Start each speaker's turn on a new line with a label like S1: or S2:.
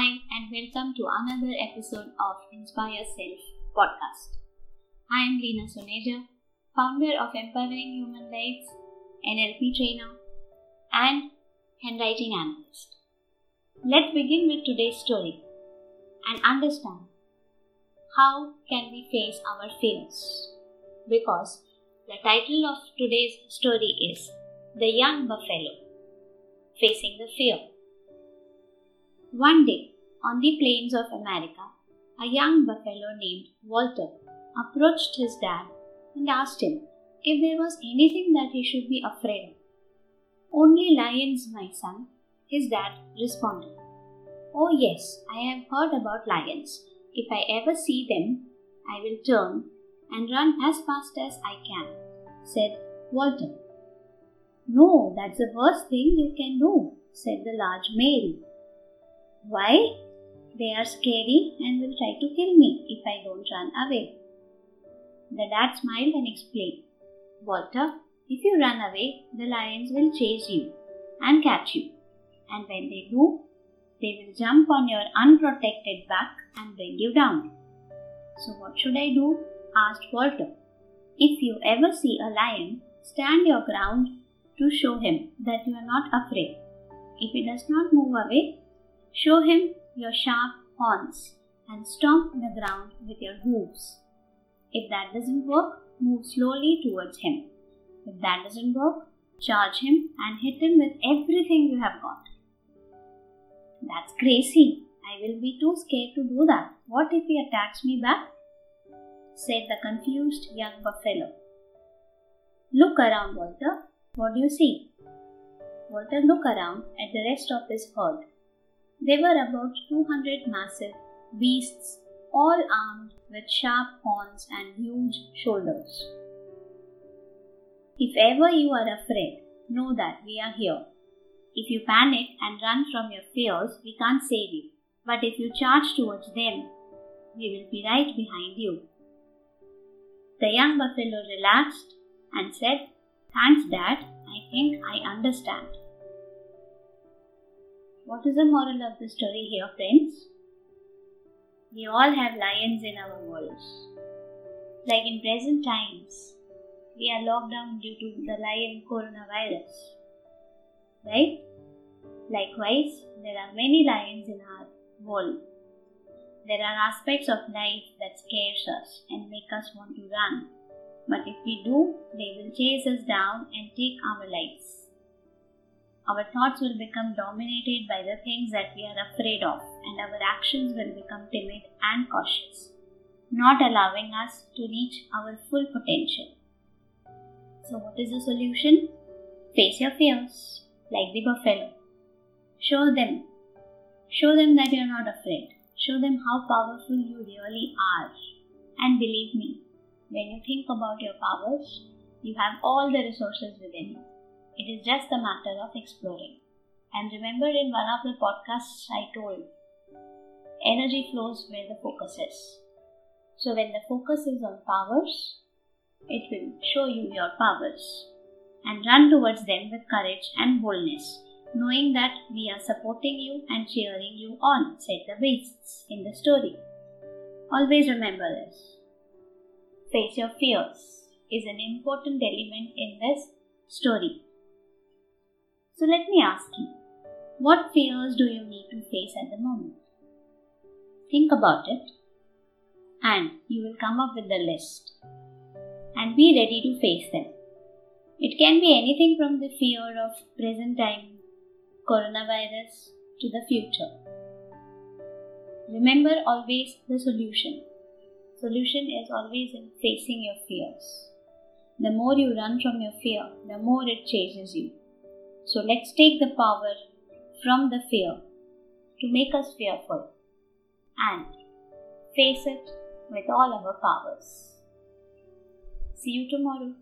S1: Hi, and welcome to another episode of Inspire Self podcast. I am Leena Suneja, founder of Empowering Human Lives, NLP trainer, and handwriting analyst. Let's begin with today's story and understand how can we face our fears because the title of today's story is The Young Buffalo Facing the Fear. One day, on the plains of America, a young buffalo named Walter approached his dad and asked him if there was anything that he should be afraid of. Only lions, my son, his dad responded. Oh, yes, I have heard about lions. If I ever see them, I will turn and run as fast as I can, said Walter. No, that's the worst thing you can do, said the large male. Why? They are scary and will try to kill me if I don't run away. The dad smiled and explained, Walter, if you run away, the lions will chase you and catch you. And when they do, they will jump on your unprotected back and bring you down. So, what should I do? asked Walter. If you ever see a lion, stand your ground to show him that you are not afraid. If he does not move away, show him your sharp horns and stomp the ground with your hooves. If that doesn't work, move slowly towards him. If that doesn't work, charge him and hit him with everything you have got. That's crazy. I will be too scared to do that. What if he attacks me back? said the confused young buffalo. Look around, Walter. What do you see? Walter looked around at the rest of his herd. There were about 200 massive beasts, all armed with sharp horns and huge shoulders. If ever you are afraid, know that we are here. If you panic and run from your fears, we can't save you. But if you charge towards them, we will be right behind you. The young buffalo relaxed and said, Thanks, Dad. I think I understand. What is the moral of the story here, friends? We all have lions in our walls. Like in present times, we are locked down due to the lion coronavirus. Right? Likewise, there are many lions in our world. There are aspects of life that scares us and make us want to run. But if we do, they will chase us down and take our lives. Our thoughts will become dominated by the things that we are afraid of, and our actions will become timid and cautious, not allowing us to reach our full potential. So, what is the solution? Face your fears, like the buffalo. Show them. Show them that you are not afraid. Show them how powerful you really are. And believe me, when you think about your powers, you have all the resources within you. It is just a matter of exploring. And remember, in one of the podcasts, I told energy flows where the focus is. So, when the focus is on powers, it will show you your powers and run towards them with courage and boldness, knowing that we are supporting you and cheering you on, said the beasts in the story. Always remember this. Face your fears is an important element in this story. So let me ask you, what fears do you need to face at the moment? Think about it and you will come up with the list and be ready to face them. It can be anything from the fear of present time, coronavirus, to the future. Remember always the solution. Solution is always in facing your fears. The more you run from your fear, the more it chases you. So let's take the power from the fear to make us fearful and face it with all our powers. See you tomorrow.